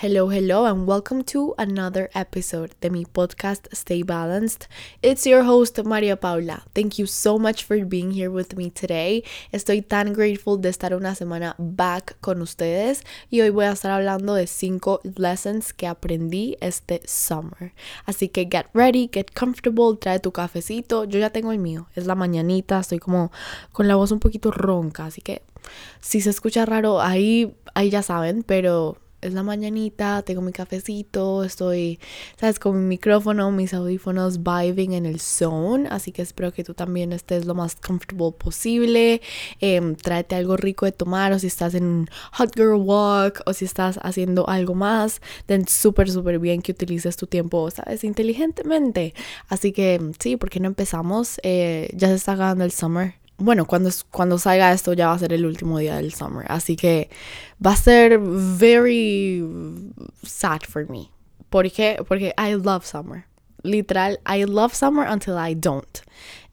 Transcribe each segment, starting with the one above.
Hello, hello, and welcome to another episode de mi podcast Stay Balanced. It's your host, Maria Paula. Thank you so much for being here with me today. Estoy tan grateful de estar una semana back con ustedes y hoy voy a estar hablando de cinco lessons que aprendí este summer. Así que get ready, get comfortable, trae tu cafecito. Yo ya tengo el mío, es la mañanita, estoy como con la voz un poquito ronca, así que si se escucha raro, ahí, ahí ya saben, pero es la mañanita, tengo mi cafecito, estoy, sabes, con mi micrófono, mis audífonos vibing en el zone, así que espero que tú también estés lo más comfortable posible, eh, tráete algo rico de tomar o si estás en un hot girl walk o si estás haciendo algo más, then súper, súper bien que utilices tu tiempo, sabes, inteligentemente. Así que sí, ¿por qué no empezamos? Eh, ya se está acabando el summer, bueno, cuando, cuando salga esto ya va a ser el último día del summer. Así que va a ser very sad for me. ¿Por qué? Porque I love summer. Literal, I love summer until I don't.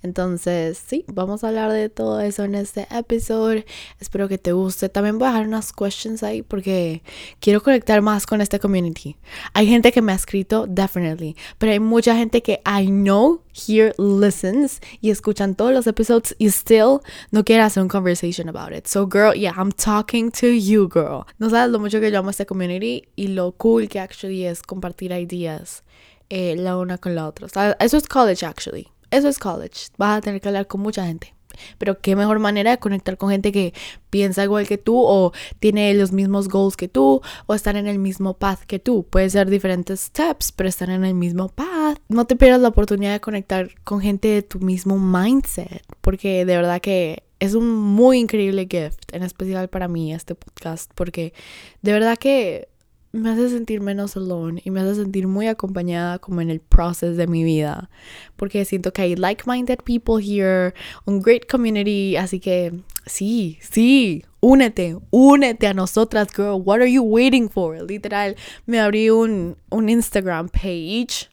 Entonces, sí, vamos a hablar de todo eso en este episodio. Espero que te guste. También voy a dejar unas questions ahí porque quiero conectar más con esta community. Hay gente que me ha escrito, definitely, pero hay mucha gente que I know here listens y escuchan todos los episodios y still no quiere hacer un conversation about it. So, girl, yeah, I'm talking to you, girl. No sabes lo mucho que yo amo esta community y lo cool que actually es compartir ideas eh, la una con la otra. Eso es college, actually. Eso es college. Vas a tener que hablar con mucha gente. Pero qué mejor manera de conectar con gente que piensa igual que tú o tiene los mismos goals que tú o estar en el mismo path que tú. Puede ser diferentes steps, pero estar en el mismo path. No te pierdas la oportunidad de conectar con gente de tu mismo mindset, porque de verdad que es un muy increíble gift, en especial para mí este podcast, porque de verdad que me hace sentir menos alone y me hace sentir muy acompañada como en el proceso de mi vida. Porque siento que hay like-minded people here un great community así que sí sí únete únete a nosotras girl. What are you waiting for literal me abrí un, un Instagram page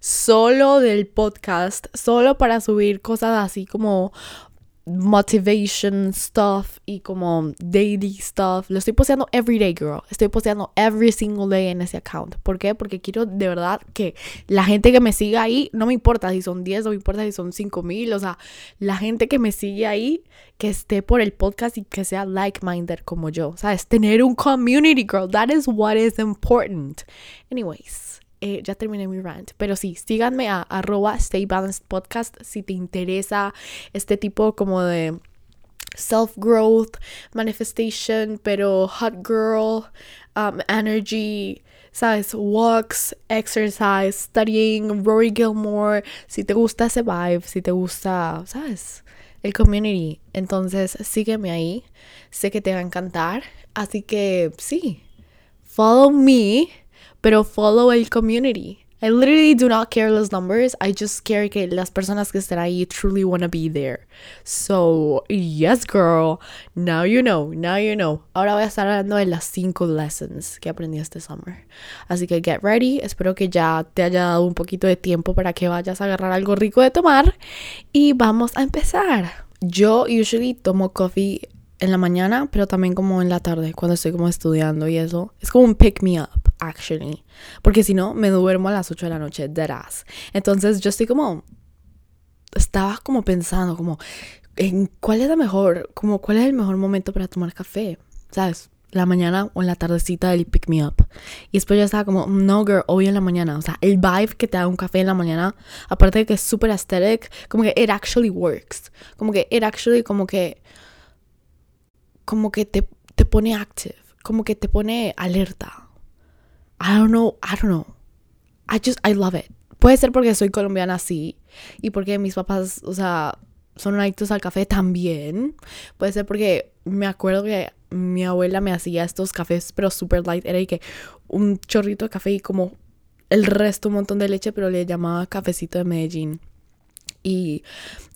solo del podcast solo para subir cosas así como motivation stuff y como daily stuff. Lo estoy posteando every day, girl. Estoy posteando every single day en ese account. ¿Por qué? Porque quiero de verdad que la gente que me siga ahí, no me importa si son 10, no me importa si son 5 mil, o sea, la gente que me sigue ahí, que esté por el podcast y que sea like-minded como yo. ¿Sabes? Tener un community, girl. That is what is important. Anyways. Eh, ya terminé mi rant, pero sí, síganme a arroba Stay Balanced si te interesa este tipo como de self-growth, manifestation, pero hot girl, um, energy, ¿sabes? Walks, exercise, studying, Rory Gilmore, si te gusta ese vibe, si te gusta, ¿sabes? El community. Entonces, sígueme ahí. Sé que te va a encantar. Así que, sí, follow me pero follow el community. I literally do not care los numbers. I just care que las personas que están ahí truly want to be there. So, yes, girl. Now you know. Now you know. Ahora voy a estar hablando de las cinco lessons que aprendí este summer. Así que get ready. Espero que ya te haya dado un poquito de tiempo para que vayas a agarrar algo rico de tomar. Y vamos a empezar. Yo usually tomo coffee en la mañana, pero también como en la tarde, cuando estoy como estudiando y eso. Es como un pick me up, actually. Porque si no, me duermo a las 8 de la noche, deadass. Entonces yo estoy como... Estaba como pensando, como... En ¿Cuál es la mejor, como cuál es el mejor momento para tomar café? ¿Sabes? La mañana o en la tardecita del pick me up. Y después yo estaba como, no, girl, hoy en la mañana. O sea, el vibe que te da un café en la mañana, aparte de que es súper aesthetic, como que it actually works. Como que it actually, como que como que te, te pone active, como que te pone alerta. I don't know, I don't know. I just, I love it. Puede ser porque soy colombiana, sí, y porque mis papás, o sea, son adictos al café también. Puede ser porque me acuerdo que mi abuela me hacía estos cafés, pero super light. Era que un chorrito de café y como el resto un montón de leche, pero le llamaba cafecito de Medellín. Y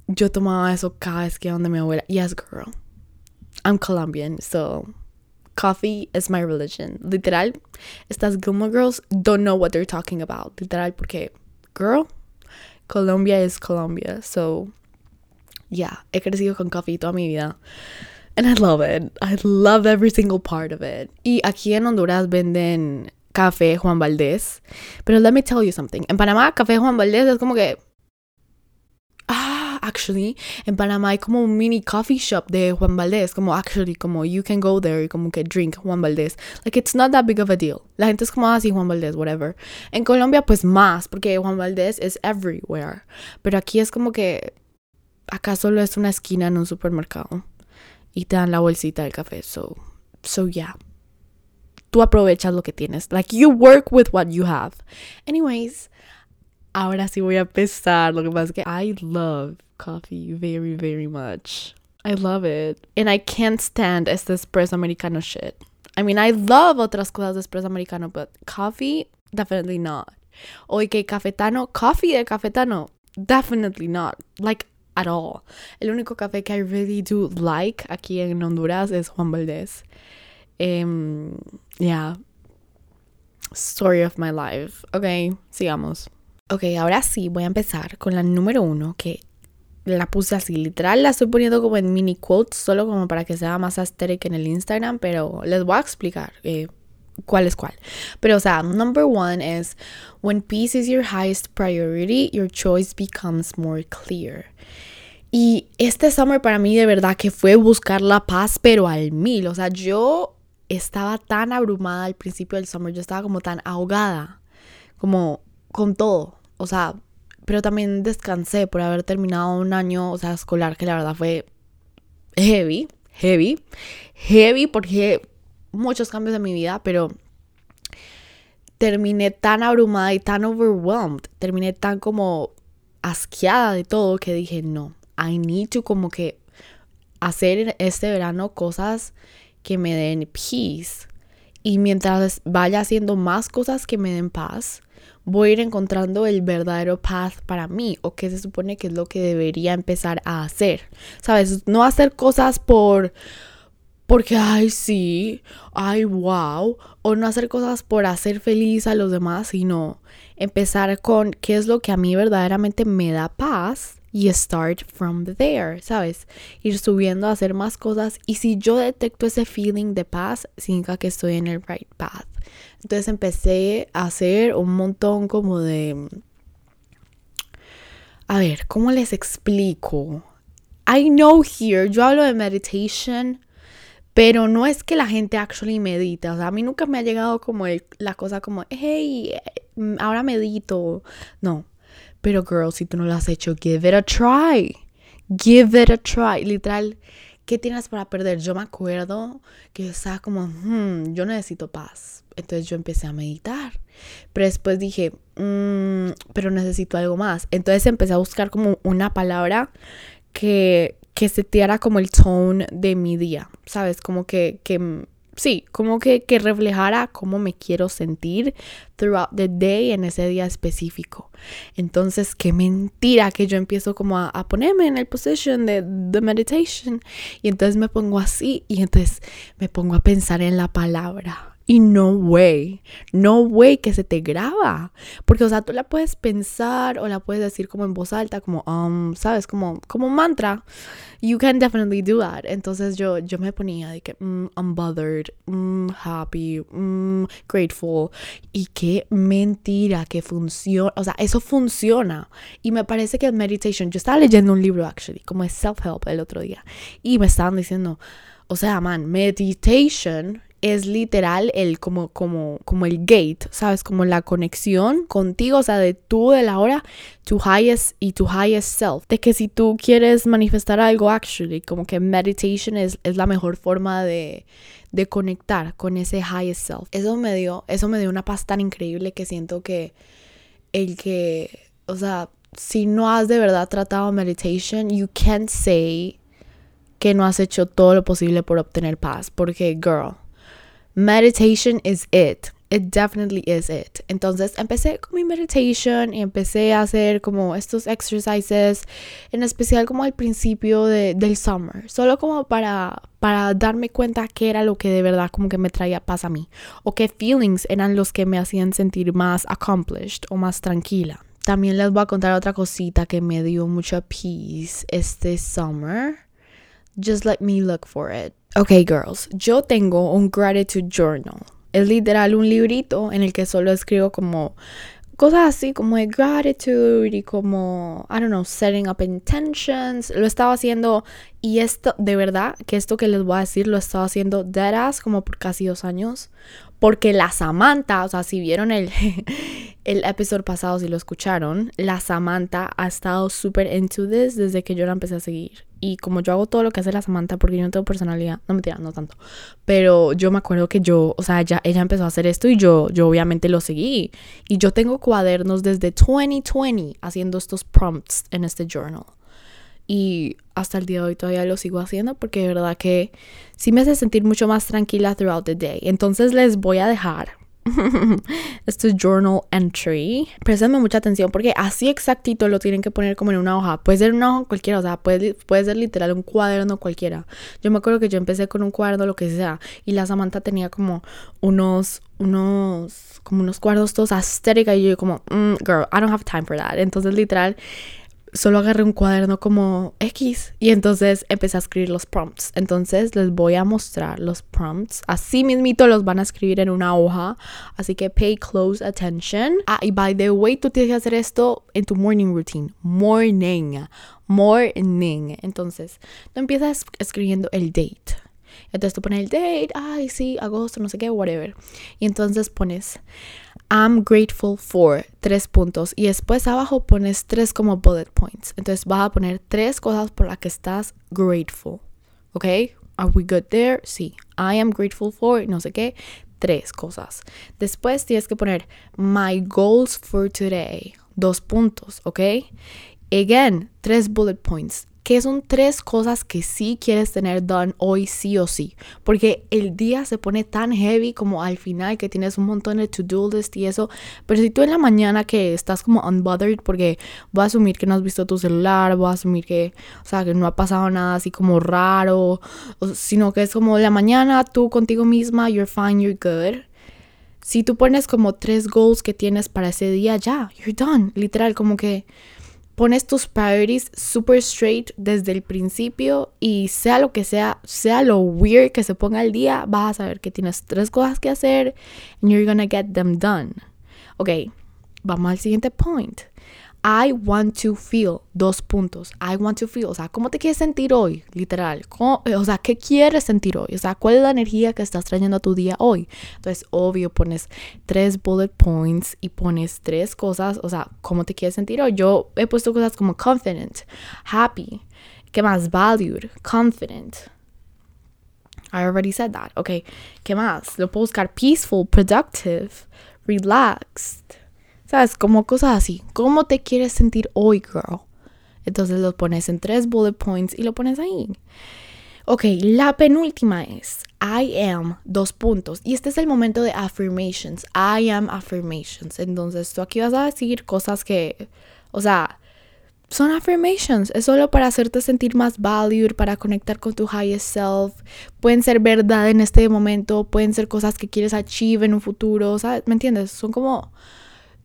yo tomaba eso cada vez que iba donde mi abuela. Yes, girl. I'm Colombian, so coffee is my religion. Literal, estas Gilmore girls don't know what they're talking about. Literal, porque, girl, Colombia is Colombia. So, yeah, he crecido con coffee toda mi vida. And I love it. I love every single part of it. Y aquí en Honduras venden Café Juan Valdés. Pero let me tell you something. En Panamá, Café Juan Valdés es como que. Ah, actually, en Panamá hay como un mini coffee shop de Juan Valdés. Como, actually, como you can go there y como que drink Juan Valdés. Like, it's not that big of a deal. La gente es como así, ah, Juan Valdés, whatever. En Colombia, pues más, porque Juan Valdés es everywhere. Pero aquí es como que. Acá solo es una esquina en un supermercado. Y te dan la bolsita del café. So, so yeah tú aprovechas lo que tienes. Like you work with what you have. Anyways, ahora sí voy a empezar. Lo que pasa es que I love coffee very, very much. I love it. And I can't stand este espresso americano shit. I mean, I love otras cosas de espresso americano, but coffee, definitely not. Oye, cafetano, coffee de cafetano, definitely not. Like, at all. El único café que I really do like aquí en Honduras es Juan Valdez. Um, yeah. Story of my life. Ok, sigamos. Ok, ahora sí voy a empezar con la número uno que la puse así, literal la estoy poniendo como en mini quotes, solo como para que sea más aesthetic en el Instagram, pero les voy a explicar eh, cuál es cuál. Pero o sea, number one es, when peace is your highest priority, your choice becomes more clear. Y este summer para mí de verdad que fue buscar la paz, pero al mil. O sea, yo estaba tan abrumada al principio del summer, yo estaba como tan ahogada, como con todo, o sea, pero también descansé por haber terminado un año, o sea, escolar que la verdad fue heavy, heavy, heavy porque muchos cambios en mi vida, pero terminé tan abrumada y tan overwhelmed, terminé tan como asqueada de todo que dije, no, I need to como que hacer este verano cosas que me den peace. Y mientras vaya haciendo más cosas que me den paz, voy a ir encontrando el verdadero path para mí o que se supone que es lo que debería empezar a hacer. ¿Sabes? No hacer cosas por porque ay sí, ay wow, o no hacer cosas por hacer feliz a los demás, sino empezar con qué es lo que a mí verdaderamente me da paz y start from there, ¿sabes? Ir subiendo a hacer más cosas y si yo detecto ese feeling de paz, significa que estoy en el right path. Entonces empecé a hacer un montón como de... A ver, ¿cómo les explico? I know here, yo hablo de meditation, pero no es que la gente actually medita. O sea, a mí nunca me ha llegado como la cosa como, hey, eh, ahora medito. No, pero girl, si tú no lo has hecho, give it a try. Give it a try. Literal, ¿qué tienes para perder? Yo me acuerdo que yo estaba como, hmm, yo necesito paz. Entonces yo empecé a meditar. Pero después dije, mmm, pero necesito algo más. Entonces empecé a buscar como una palabra que, que seteara como el tone de mi día. ¿Sabes? Como que, que sí, como que, que reflejara cómo me quiero sentir throughout the day en ese día específico. Entonces, qué mentira que yo empiezo como a, a ponerme en el position de the meditation y entonces me pongo así y entonces me pongo a pensar en la palabra y no way, no way que se te graba. Porque, o sea, tú la puedes pensar o la puedes decir como en voz alta, como, um, ¿sabes? Como, como mantra. You can definitely do that. Entonces yo, yo me ponía de que, mm, I'm bothered, mm, happy, mm, grateful. Y qué mentira que funciona. O sea, eso funciona. Y me parece que el meditation, yo estaba leyendo un libro, actually, como es self-help el otro día. Y me estaban diciendo, o sea, man, meditation es literal el como, como, como el gate, ¿sabes? Como la conexión contigo, o sea, de tú, de la hora, tu highest y tu highest self. De que si tú quieres manifestar algo, actually, como que meditation es, es la mejor forma de, de conectar con ese highest self. Eso me dio, eso me dio una paz tan increíble que siento que el que, o sea, si no has de verdad tratado meditation, you can't say que no has hecho todo lo posible por obtener paz, porque girl, meditation is it. It definitely is it. Entonces empecé con mi meditation y empecé a hacer como estos exercises, en especial como al principio de, del summer, solo como para, para darme cuenta qué era lo que de verdad como que me traía paz a mí o qué feelings eran los que me hacían sentir más accomplished o más tranquila. También les voy a contar otra cosita que me dio mucha peace este summer. Just let me look for it. Ok, girls, yo tengo un gratitude journal. es literal un librito en el que solo escribo como cosas así como de gratitude y como, I don't know, setting up intentions. Lo estaba haciendo y esto, de verdad, que esto que les voy a decir lo estaba haciendo deadass como por casi dos años. Porque la Samantha, o sea, si vieron el, el episodio pasado, si lo escucharon, la Samantha ha estado súper into this desde que yo la empecé a seguir. Y como yo hago todo lo que hace la Samantha, porque yo no tengo personalidad, no me mentira, no tanto. Pero yo me acuerdo que yo, o sea, ya, ella empezó a hacer esto y yo, yo obviamente lo seguí. Y yo tengo cuadernos desde 2020 haciendo estos prompts en este journal. Y hasta el día de hoy todavía lo sigo haciendo porque de verdad que sí me hace sentir mucho más tranquila throughout the day. Entonces les voy a dejar este journal entry. Préstame mucha atención porque así exactito lo tienen que poner como en una hoja. Puede ser una hoja cualquiera, o sea, puede, puede ser literal un cuaderno cualquiera. Yo me acuerdo que yo empecé con un cuaderno, lo que sea, y la Samantha tenía como unos, unos, como unos cuadros todos estéticos y yo como, mm, girl, I don't have time for that. Entonces, literal, solo agarré un cuaderno como X y entonces empecé a escribir los prompts. Entonces les voy a mostrar los prompts. Así mismito los van a escribir en una hoja. Así que pay close attention. Ah, y by the way, tú tienes que hacer esto en tu morning routine. Morning. Morning. Entonces, tú empiezas escribiendo el date. Entonces tú pones el date, ay, sí, agosto, no sé qué, whatever. Y entonces pones I'm grateful for tres puntos y después abajo pones tres como bullet points. Entonces vas a poner tres cosas por las que estás grateful. ¿Ok? Are we good there? Sí. I am grateful for no sé qué. Tres cosas. Después tienes que poner my goals for today. Dos puntos. ¿Ok? Again, tres bullet points que son tres cosas que sí quieres tener done hoy sí o sí. Porque el día se pone tan heavy como al final que tienes un montón de to-do list y eso. Pero si tú en la mañana que estás como unbothered porque voy a asumir que no has visto tu celular, voy a asumir que, o sea, que no ha pasado nada así como raro, sino que es como la mañana tú contigo misma, you're fine, you're good. Si tú pones como tres goals que tienes para ese día, ya, you're done. Literal, como que pones tus priorities super straight desde el principio y sea lo que sea, sea lo weird que se ponga el día, vas a saber que tienes tres cosas que hacer and you're gonna get them done. Ok, vamos al siguiente point. I want to feel, dos puntos. I want to feel, o sea, ¿cómo te quieres sentir hoy? Literal. O sea, ¿qué quieres sentir hoy? O sea, ¿cuál es la energía que estás trayendo a tu día hoy? Entonces, obvio, pones tres bullet points y pones tres cosas, o sea, ¿cómo te quieres sentir hoy? Yo he puesto cosas como confident, happy, ¿qué más? Valued, confident. I already said that. Ok, ¿qué más? Lo puedo buscar peaceful, productive, relaxed. ¿Sabes? Como cosas así. ¿Cómo te quieres sentir hoy, girl? Entonces lo pones en tres bullet points y lo pones ahí. Ok, la penúltima es I am, dos puntos. Y este es el momento de affirmations. I am affirmations. Entonces tú aquí vas a decir cosas que, o sea, son affirmations. Es solo para hacerte sentir más valued, para conectar con tu highest self. Pueden ser verdad en este momento, pueden ser cosas que quieres achieve en un futuro, ¿sabes? ¿Me entiendes? Son como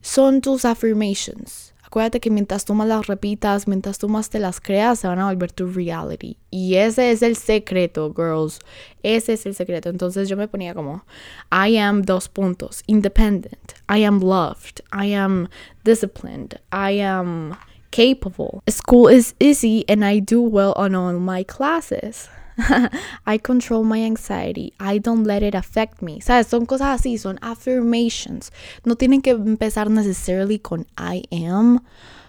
son tus affirmations. Acuérdate que mientras tú más las repitas, mientras tú más te las creas, se van a volver tu reality. Y ese es el secreto, girls. Ese es el secreto. Entonces yo me ponía como, I am dos puntos, independent. I am loved. I am disciplined. I am capable. School is easy and I do well on all my classes. I control my anxiety. I don't let it affect me. ¿Sabes? Son cosas así, son affirmations. No tienen que empezar necesariamente con I am.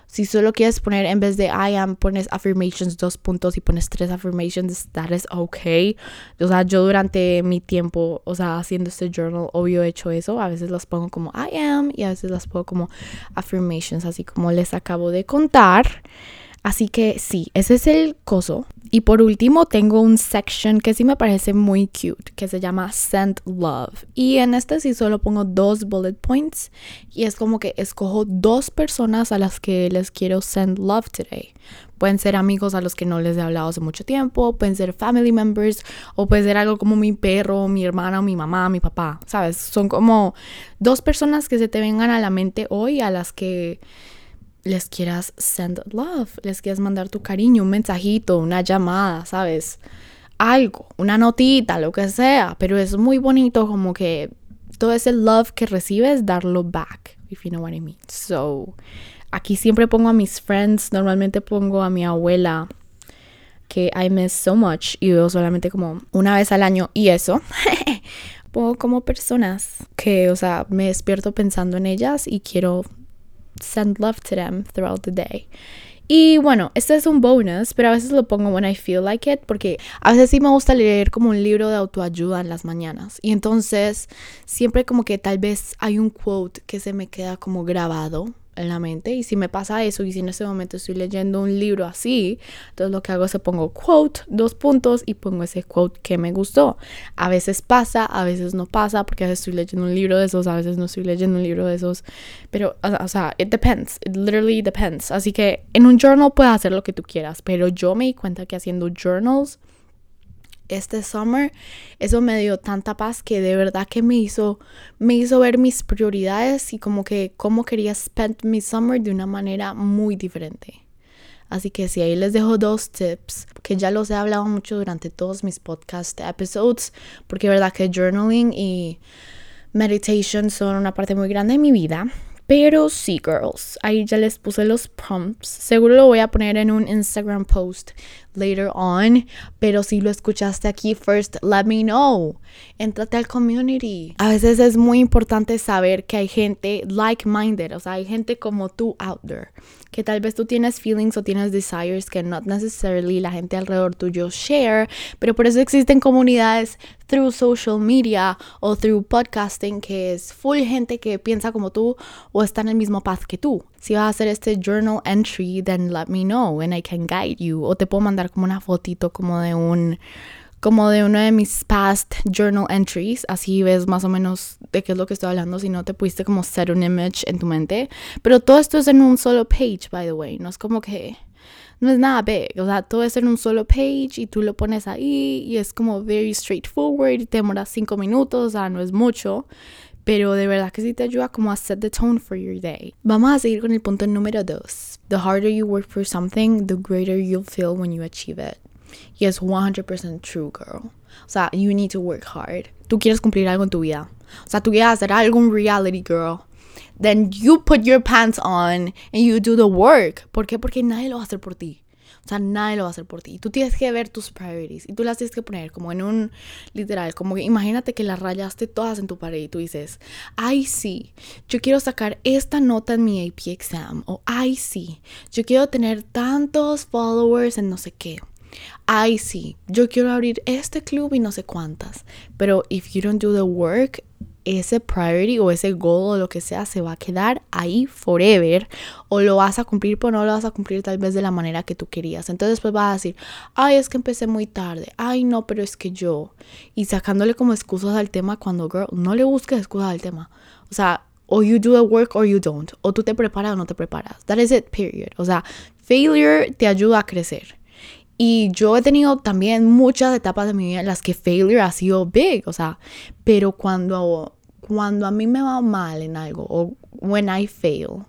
Si solo quieres poner en vez de I am, pones affirmations dos puntos y pones tres affirmations, that is okay. O sea, yo durante mi tiempo, o sea, haciendo este journal, obvio he hecho eso. A veces las pongo como I am y a veces las pongo como affirmations, así como les acabo de contar. Así que sí, ese es el coso. Y por último tengo un section que sí me parece muy cute, que se llama Send Love. Y en este sí solo pongo dos bullet points y es como que escojo dos personas a las que les quiero send love today. Pueden ser amigos a los que no les he hablado hace mucho tiempo, pueden ser family members o puede ser algo como mi perro, mi hermana, mi mamá, mi papá, ¿sabes? Son como dos personas que se te vengan a la mente hoy a las que les quieras send love, les quieras mandar tu cariño, un mensajito, una llamada, ¿sabes? Algo, una notita, lo que sea, pero es muy bonito como que todo ese love que recibes, darlo back, if you know what I mean. So, aquí siempre pongo a mis friends, normalmente pongo a mi abuela, que I miss so much, y veo solamente como una vez al año, y eso. pongo como personas que, o sea, me despierto pensando en ellas y quiero send love to them throughout the day. Y bueno, este es un bonus, pero a veces lo pongo when I feel like it, porque a veces sí me gusta leer como un libro de autoayuda en las mañanas. Y entonces siempre como que tal vez hay un quote que se me queda como grabado en la mente y si me pasa eso y si en ese momento estoy leyendo un libro así, entonces lo que hago es pongo quote, dos puntos y pongo ese quote que me gustó. A veces pasa, a veces no pasa porque a veces estoy leyendo un libro de esos, a veces no estoy leyendo un libro de esos, pero o sea, it depends, it literally depends. Así que en un journal puedes hacer lo que tú quieras, pero yo me di cuenta que haciendo journals este summer, eso me dio tanta paz que de verdad que me hizo, me hizo ver mis prioridades y como que cómo quería spend mi summer de una manera muy diferente. Así que sí, ahí les dejo dos tips que ya los he hablado mucho durante todos mis podcast episodes, porque verdad que journaling y meditation son una parte muy grande de mi vida. Pero sí, girls, ahí ya les puse los prompts. Seguro lo voy a poner en un Instagram post later on. Pero si lo escuchaste aquí first, let me know. Entrate al community. A veces es muy importante saber que hay gente like-minded, o sea, hay gente como tú out there. Que tal vez tú tienes feelings o tienes desires que not necessarily la gente alrededor tuyo share. Pero por eso existen comunidades through social media o through podcasting que es full gente que piensa como tú o está en el mismo path que tú. Si vas a hacer este journal entry, then let me know and I can guide you. O te puedo mandar como una fotito como de un como de uno de mis past journal entries, así ves más o menos de qué es lo que estoy hablando, si no te pudiste como set un image en tu mente, pero todo esto es en un solo page, by the way, no es como que no es nada big, o sea, todo es en un solo page y tú lo pones ahí y es como very straightforward y te demora cinco minutos, o sea, no es mucho, pero de verdad que sí te ayuda como a set the tone for your day. Vamos a seguir con el punto número dos. The harder you work for something, the greater you'll feel when you achieve it. Y es 100% true, girl. O sea, you need to work hard. Tú quieres cumplir algo en tu vida. O sea, tú quieres hacer algo en reality, girl. Then you put your pants on and you do the work. ¿Por qué? Porque nadie lo va a hacer por ti. O sea, nadie lo va a hacer por ti. Tú tienes que ver tus priorities y tú las tienes que poner como en un literal, como que imagínate que las rayaste todas en tu pared y tú dices, ay sí, yo quiero sacar esta nota en mi AP exam o ay sí, yo quiero tener tantos followers en no sé qué. Ay sí, yo quiero abrir este club y no sé cuántas. Pero if you don't do the work, ese priority o ese goal o lo que sea se va a quedar ahí forever o lo vas a cumplir pero no lo vas a cumplir tal vez de la manera que tú querías. Entonces después vas a decir, ay, es que empecé muy tarde, ay, no, pero es que yo. Y sacándole como excusas al tema cuando, girl, no le busques excusas al tema. O sea, o you do the work or you don't. O tú te preparas o no te preparas. That is it, period. O sea, failure te ayuda a crecer. Y yo he tenido también muchas etapas de mi vida en las que failure ha sido big, o sea, pero cuando cuando a mí me va mal en algo o when I fail,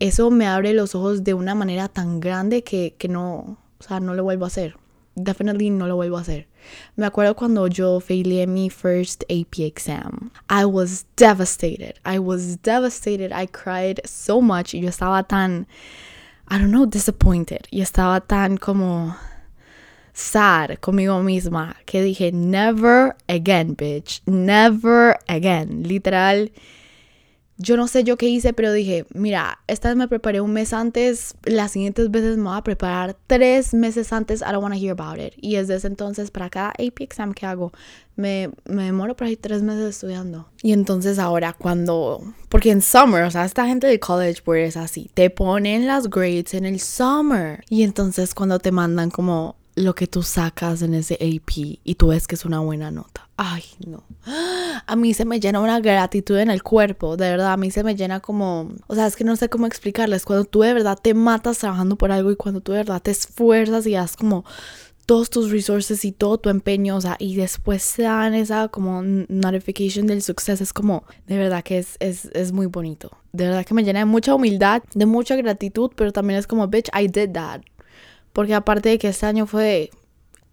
eso me abre los ojos de una manera tan grande que, que no, o sea, no lo vuelvo a hacer. Definitely no lo vuelvo a hacer. Me acuerdo cuando yo failé mi first AP exam. I was devastated. I was devastated. I cried so much. Yo estaba tan, I don't know, disappointed. Y estaba tan como sad conmigo misma que dije, never again, bitch, never again. Literal, yo no sé yo qué hice, pero dije, mira, esta vez me preparé un mes antes, las siguientes veces me voy a preparar tres meses antes, I don't want to hear about it. Y desde ese entonces, para cada AP exam que hago, me, me demoro por ahí tres meses estudiando. Y entonces ahora cuando, porque en summer, o sea, esta gente de college pues es así, te ponen las grades en el summer. Y entonces cuando te mandan como lo que tú sacas en ese AP y tú ves que es una buena nota. Ay, no. A mí se me llena una gratitud en el cuerpo, de verdad. A mí se me llena como, o sea, es que no sé cómo explicarles. Cuando tú de verdad te matas trabajando por algo y cuando tú de verdad te esfuerzas y das como todos tus resources y todo tu empeño, o sea, y después te dan esa como notification del suceso, es como, de verdad que es, es, es muy bonito. De verdad que me llena de mucha humildad, de mucha gratitud, pero también es como, bitch, I did that. Porque aparte de que este año fue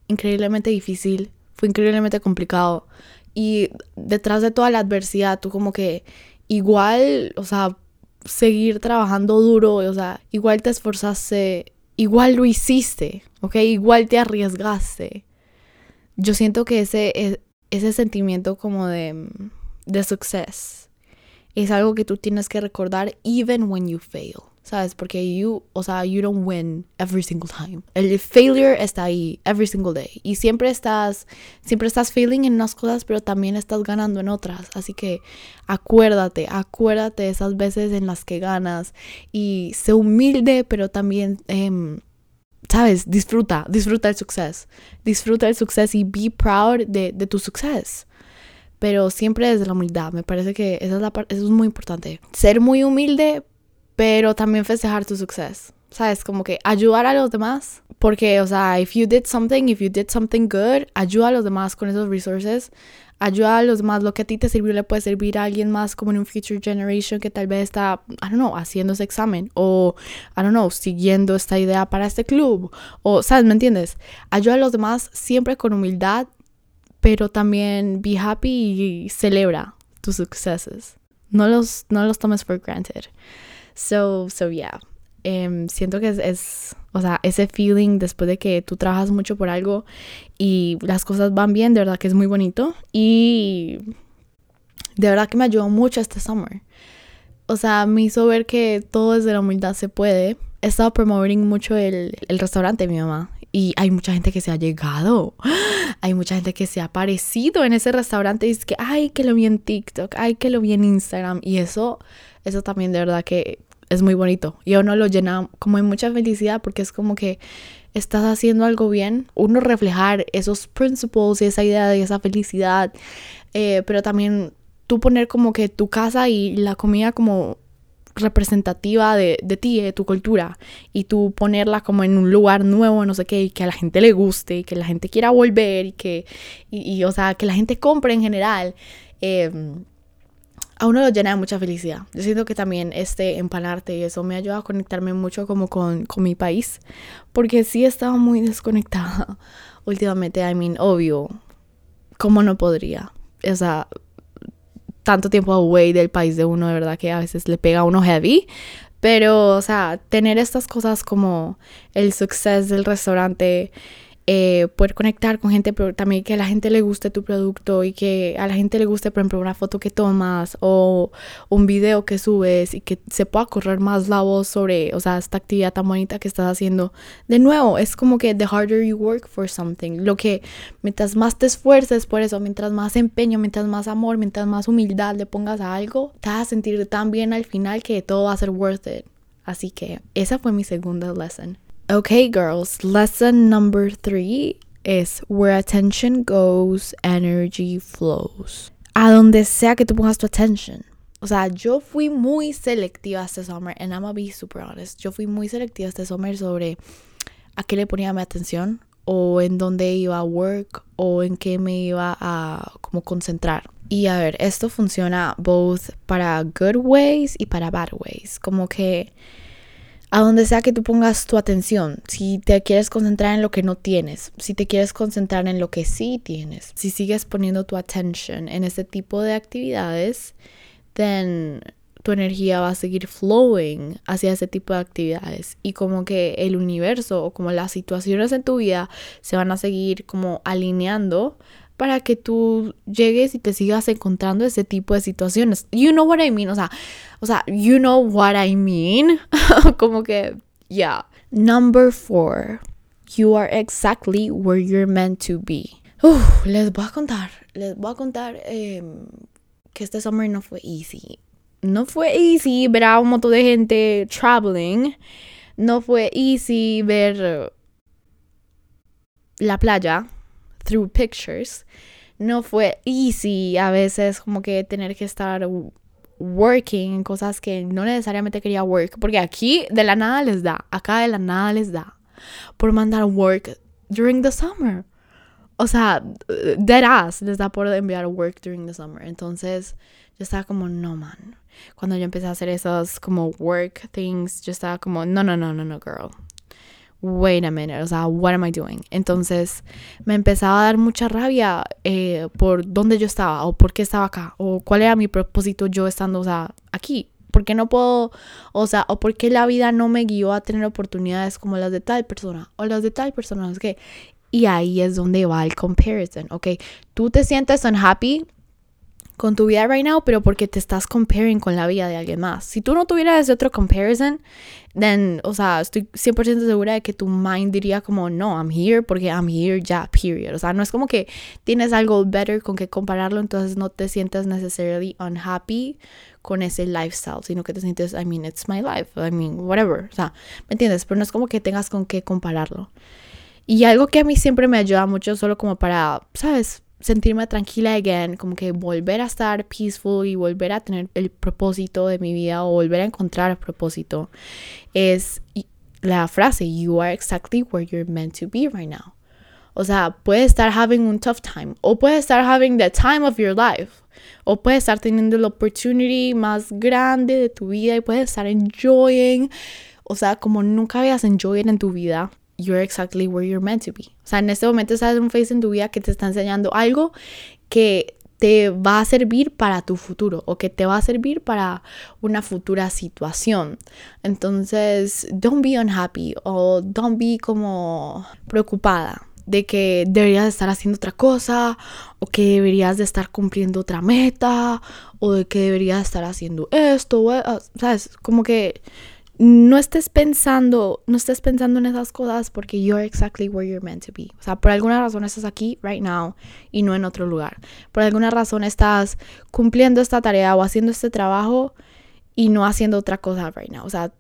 increíblemente difícil, fue increíblemente complicado, y detrás de toda la adversidad, tú como que igual, o sea, seguir trabajando duro, o sea, igual te esforzaste, igual lo hiciste, ¿ok? Igual te arriesgaste. Yo siento que ese, e, ese sentimiento como de, de success es algo que tú tienes que recordar even when you fail. ¿Sabes? Porque you, o sea, you don't win every single time. El failure está ahí every single day y siempre estás siempre estás failing en unas cosas, pero también estás ganando en otras. Así que acuérdate, acuérdate de esas veces en las que ganas y sé humilde, pero también em, ¿sabes? Disfruta, disfruta el suceso. Disfruta el suceso y be proud de, de tu suceso pero siempre desde la humildad. Me parece que esa es la eso es muy importante. Ser muy humilde, pero también festejar tu suceso. ¿Sabes? Como que ayudar a los demás. Porque, o sea, if you did something, if you did something good, ayuda a los demás con esos resources. Ayuda a los demás. Lo que a ti te sirvió le puede servir a alguien más como en un future generation que tal vez está, I don't know, haciendo ese examen. O, I don't know, siguiendo esta idea para este club. O, ¿sabes? ¿Me entiendes? Ayuda a los demás siempre con humildad. Pero también be happy y celebra tus sucesos. No los, no los tomes for granted. So, so yeah. Em, siento que es, o sea, ese feeling después de que tú trabajas mucho por algo y las cosas van bien, de verdad que es muy bonito. Y de verdad que me ayudó mucho este summer. O sea, me hizo ver que todo desde la humildad se puede. He estado promoviendo mucho el, el restaurante de mi mamá. Y hay mucha gente que se ha llegado. Hay mucha gente que se ha aparecido en ese restaurante y dice que, ay, que lo vi en TikTok, ay, que lo vi en Instagram. Y eso, eso también de verdad que es muy bonito. Y uno lo llena como de mucha felicidad porque es como que estás haciendo algo bien. Uno reflejar esos principles y esa idea de esa felicidad. Eh, pero también tú poner como que tu casa y la comida como representativa de, de, ti, de tu cultura, y tú ponerla como en un lugar nuevo, no sé qué, y que a la gente le guste, y que la gente quiera volver, y que, y, o sea, que la gente compre en general. Eh, a uno lo llena de mucha felicidad. Yo siento que también este empanarte y eso me ayuda a conectarme mucho como con, con mi país, porque sí estaba muy desconectada últimamente, I mean, obvio, ¿cómo no podría? O sea, tanto tiempo away del país de uno, de verdad que a veces le pega a uno heavy, pero, o sea, tener estas cosas como el success del restaurante, eh, poder conectar con gente, pero también que a la gente le guste tu producto y que a la gente le guste, por ejemplo, una foto que tomas o un video que subes y que se pueda correr más la voz sobre, o sea, esta actividad tan bonita que estás haciendo. De nuevo, es como que the harder you work for something, lo que mientras más te esfuerces por eso, mientras más empeño, mientras más amor, mientras más humildad le pongas a algo, te vas a sentir tan bien al final que todo va a ser worth it. Así que esa fue mi segunda lesson. Okay, girls, lesson number three is where attention goes, energy flows. A donde sea que tú pongas tu attention. O sea, yo fui muy selectiva este summer, and I'm gonna be super honest. Yo fui muy selectiva este summer sobre a qué le ponía mi atención, o en dónde iba a work, o en qué me iba a como concentrar. Y a ver, esto funciona both para good ways y para bad ways. Como que a donde sea que tú pongas tu atención, si te quieres concentrar en lo que no tienes, si te quieres concentrar en lo que sí tienes, si sigues poniendo tu atención en ese tipo de actividades, then tu energía va a seguir flowing hacia ese tipo de actividades y como que el universo o como las situaciones en tu vida se van a seguir como alineando para que tú llegues y te sigas encontrando ese tipo de situaciones. You know what I mean, o sea, o sea, you know what I mean, como que, yeah. Number four, you are exactly where you're meant to be. les voy a contar, les voy a contar em, que este summer no fue easy. No fue easy ver a un montón de gente traveling. No fue easy ver la playa through pictures. No fue easy a veces como que tener que estar working en cosas que no necesariamente quería work, porque aquí de la nada les da, acá de la nada les da por mandar work during the summer. O sea, dead ass les da por enviar work during the summer. Entonces, yo estaba como, no, man. Cuando yo empecé a hacer esos como work things, yo estaba como, no, no, no, no, no, girl. Wait a minute, o sea, what am I doing? Entonces me empezaba a dar mucha rabia eh, por dónde yo estaba o por qué estaba acá o cuál era mi propósito yo estando, o sea, aquí. ¿Por qué no puedo, o sea, o por qué la vida no me guió a tener oportunidades como las de tal persona o las de tal persona? Es que, y ahí es donde va el comparison, ¿ok? Tú te sientes unhappy con tu vida right now, pero porque te estás comparing con la vida de alguien más. Si tú no tuvieras ese otro comparison, then, o sea, estoy 100% segura de que tu mind diría como, no, I'm here porque I'm here ya, period. O sea, no es como que tienes algo better con que compararlo, entonces no te sientes necessarily unhappy con ese lifestyle, sino que te sientes, I mean, it's my life, I mean, whatever. O sea, ¿me entiendes? Pero no es como que tengas con qué compararlo. Y algo que a mí siempre me ayuda mucho, solo como para, ¿sabes? Sentirme tranquila again, como que volver a estar peaceful y volver a tener el propósito de mi vida o volver a encontrar el propósito es la frase you are exactly where you're meant to be right now. O sea, puedes estar having un tough time o puedes estar having the time of your life o puedes estar teniendo la opportunity más grande de tu vida y puedes estar enjoying, o sea, como nunca habías enjoyed en tu vida you're exactly where you're meant to be. O sea, en este momento estás en un phase en tu vida que te está enseñando algo que te va a servir para tu futuro o que te va a servir para una futura situación. Entonces, don't be unhappy o don't be como preocupada de que deberías estar haciendo otra cosa o que deberías de estar cumpliendo otra meta o de que deberías estar haciendo esto, o, sabes, como que no estés pensando, no estés pensando en esas cosas porque you're exactly where you're meant to be. O sea, por alguna razón estás aquí right now y no en otro lugar. Por alguna razón estás cumpliendo esta tarea o haciendo este trabajo y no haciendo otra cosa right now. O sea,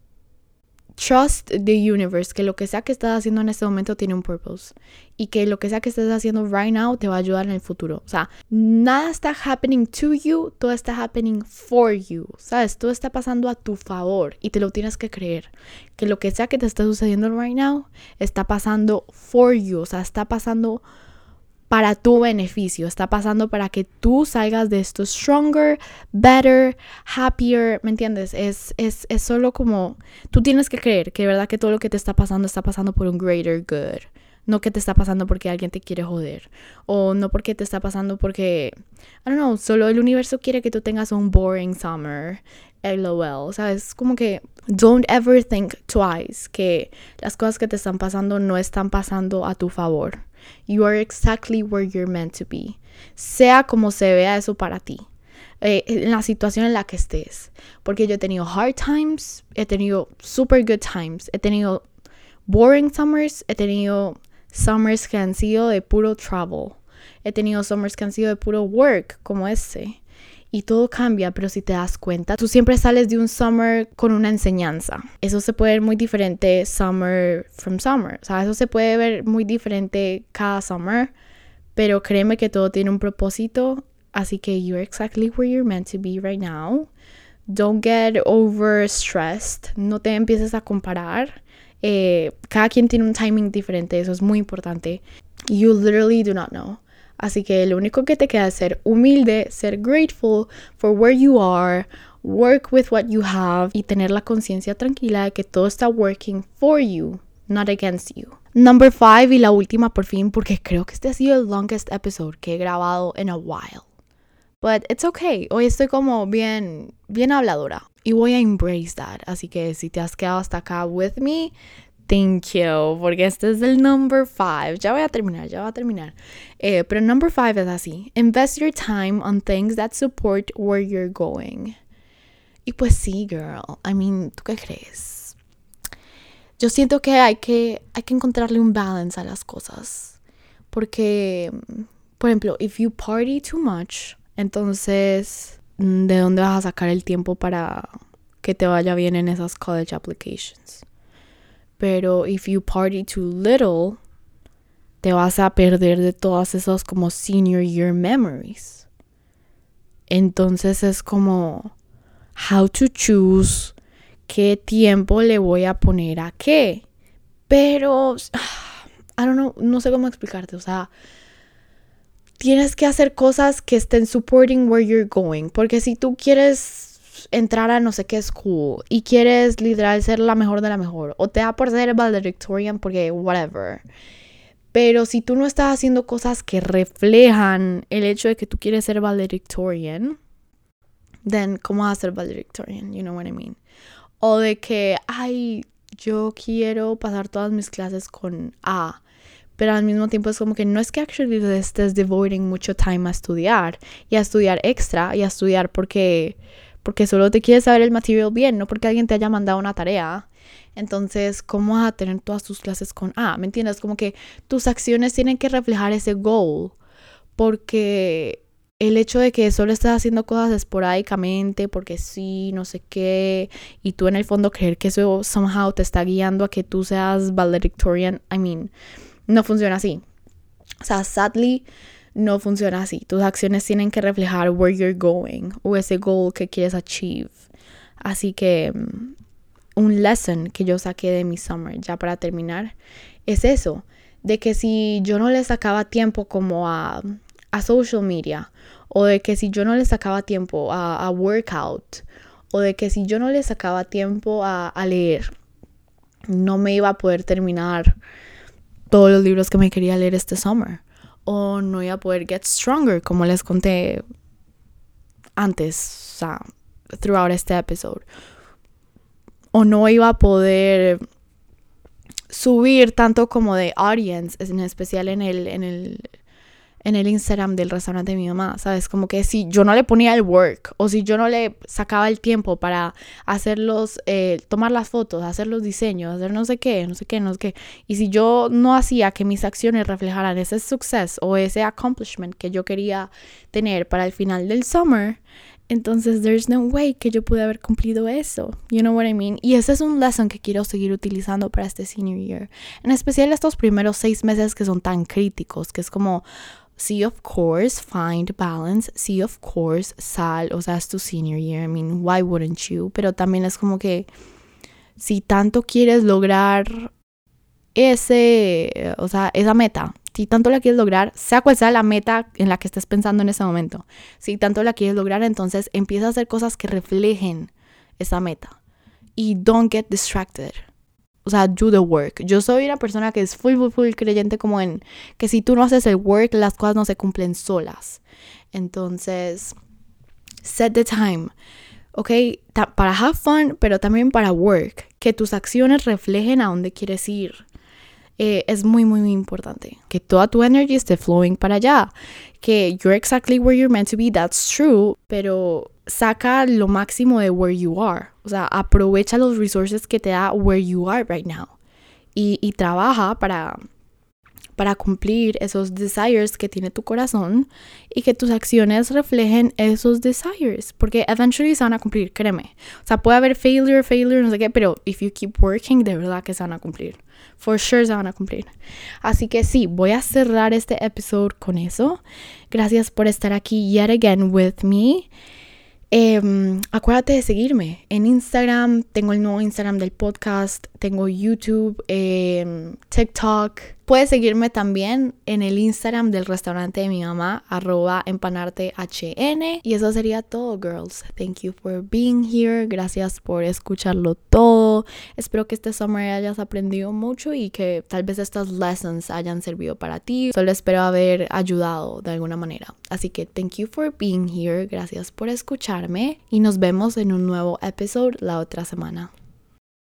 trust the universe, que lo que sea que estás haciendo en este momento tiene un purpose y que lo que sea que estés haciendo right now te va a ayudar en el futuro. O sea, nada está happening to you, todo está happening for you. ¿Sabes? Todo está pasando a tu favor y te lo tienes que creer. Que lo que sea que te esté sucediendo right now está pasando for you, o sea, está pasando para tu beneficio, está pasando para que tú salgas de esto stronger, better, happier, ¿me entiendes? Es, es, es solo como tú tienes que creer que de verdad que todo lo que te está pasando está pasando por un greater good. No que te está pasando porque alguien te quiere joder. O no porque te está pasando porque, I don't know, solo el universo quiere que tú tengas un boring summer. LOL. ¿Sabes? Como que don't ever think twice que las cosas que te están pasando no están pasando a tu favor. You are exactly where you're meant to be. Sea como se vea eso para ti. Eh, en la situación en la que estés. Porque yo he tenido hard times, he tenido super good times, he tenido boring summers, he tenido summers que han sido de puro travel, he tenido summers que han sido de puro work, como este y todo cambia, pero si te das cuenta, tú siempre sales de un summer con una enseñanza. Eso se puede ver muy diferente summer from summer, o sea, eso se puede ver muy diferente cada summer, pero créeme que todo tiene un propósito, así que you're exactly where you're meant to be right now. Don't get overstressed, no te empieces a comparar. Eh, cada quien tiene un timing diferente, eso es muy importante. You literally do not know. Así que lo único que te queda es ser humilde, ser grateful for where you are, work with what you have y tener la conciencia tranquila de que todo está working for you, not against you. Number five y la última por fin, porque creo que este ha sido el longest episode que he grabado in a while. But it's okay. Hoy estoy como bien, bien habladora y voy a embrace that. Así que si te has quedado hasta acá with me, Thank you, porque este es el number five. Ya voy a terminar, ya voy a terminar. Eh, pero number five es así. Invest your time on things that support where you're going. Y pues sí, girl. I mean, ¿tú qué crees? Yo siento que hay que, hay que encontrarle un balance a las cosas. Porque, por ejemplo, if you party too much, entonces, ¿de dónde vas a sacar el tiempo para que te vaya bien en esas college applications? Pero if you party too little, te vas a perder de todas esas como senior year memories. Entonces es como how to choose qué tiempo le voy a poner a qué. Pero I don't know, no sé cómo explicarte, o sea, tienes que hacer cosas que estén supporting where you're going, porque si tú quieres entrar a no sé qué school y quieres literal ser la mejor de la mejor o te da por ser valedictorian porque whatever. Pero si tú no estás haciendo cosas que reflejan el hecho de que tú quieres ser valedictorian, then ¿cómo vas a ser valedictorian? You know what I mean? O de que, ay, yo quiero pasar todas mis clases con A pero al mismo tiempo es como que no es que actually estés devoting mucho time a estudiar y a estudiar extra y a estudiar porque porque solo te quieres saber el material bien, no porque alguien te haya mandado una tarea. Entonces, ¿cómo vas a tener todas tus clases con A? ¿Me entiendes? Como que tus acciones tienen que reflejar ese goal. Porque el hecho de que solo estés haciendo cosas esporádicamente, porque sí, no sé qué, y tú en el fondo creer que eso somehow te está guiando a que tú seas valedictorian, I mean, no funciona así. O sea, sadly, no funciona así. Tus acciones tienen que reflejar where you're going o ese goal que quieres achieve. Así que mm, un lesson que yo saqué de mi summer, ya para terminar, es eso, de que si yo no le sacaba tiempo como a, a social media, o de que si yo no le sacaba tiempo a, a workout, o de que si yo no le sacaba tiempo a, a leer, no me iba a poder terminar todos los libros que me quería leer este summer. O no iba a poder get stronger, como les conté antes, o sea, throughout este episode. O no iba a poder subir tanto como de audience, en especial en el, en el en el Instagram del restaurante de mi mamá, ¿sabes? Como que si yo no le ponía el work o si yo no le sacaba el tiempo para hacerlos, eh, tomar las fotos, hacer los diseños, hacer no sé qué, no sé qué, no sé qué, y si yo no hacía que mis acciones reflejaran ese success o ese accomplishment que yo quería tener para el final del summer, entonces there's no way que yo pude haber cumplido eso. You know what I mean? Y ese es un lesson que quiero seguir utilizando para este senior year. En especial estos primeros seis meses que son tan críticos, que es como sí, of course, find balance. Sí, of course, sal. O sea, es tu senior year. I mean, why wouldn't you? Pero también es como que si tanto quieres lograr ese, o sea, esa meta, si tanto la quieres lograr, sea cual sea la meta en la que estés pensando en ese momento, si tanto la quieres lograr, entonces empieza a hacer cosas que reflejen esa meta. Y don't get distracted o sea, do the work. Yo soy una persona que es full, full, full creyente como en que si tú no haces el work, las cosas no se cumplen solas. Entonces, set the time. ¿ok? Para have fun, pero también para work. Que tus acciones reflejen a dónde quieres ir. Eh, es muy, muy, muy importante. Que toda tu energy esté flowing para allá. Que you're exactly where you're meant to be, that's true. Pero saca lo máximo de where you are. O sea, aprovecha los resources que te da where you are right now. Y, y trabaja para, para cumplir esos desires que tiene tu corazón y que tus acciones reflejen esos desires. Porque eventually se van a cumplir, créeme. O sea, puede haber failure, failure, no sé qué, pero if you keep working, de verdad que se van a cumplir. For sure se van a cumplir. Así que sí, voy a cerrar este episodio con eso. Gracias por estar aquí yet again with me. Em, acuérdate de seguirme en Instagram, tengo el nuevo Instagram del podcast, tengo YouTube, em, TikTok. Puedes seguirme también en el Instagram del restaurante de mi mamá, arroba empanartehn. Y eso sería todo, girls. Thank you for being here. Gracias por escucharlo Espero que este summer hayas aprendido mucho y que tal vez estas lessons hayan servido para ti. Solo espero haber ayudado de alguna manera. Así que thank you for being here. Gracias por escucharme y nos vemos en un nuevo episodio la otra semana.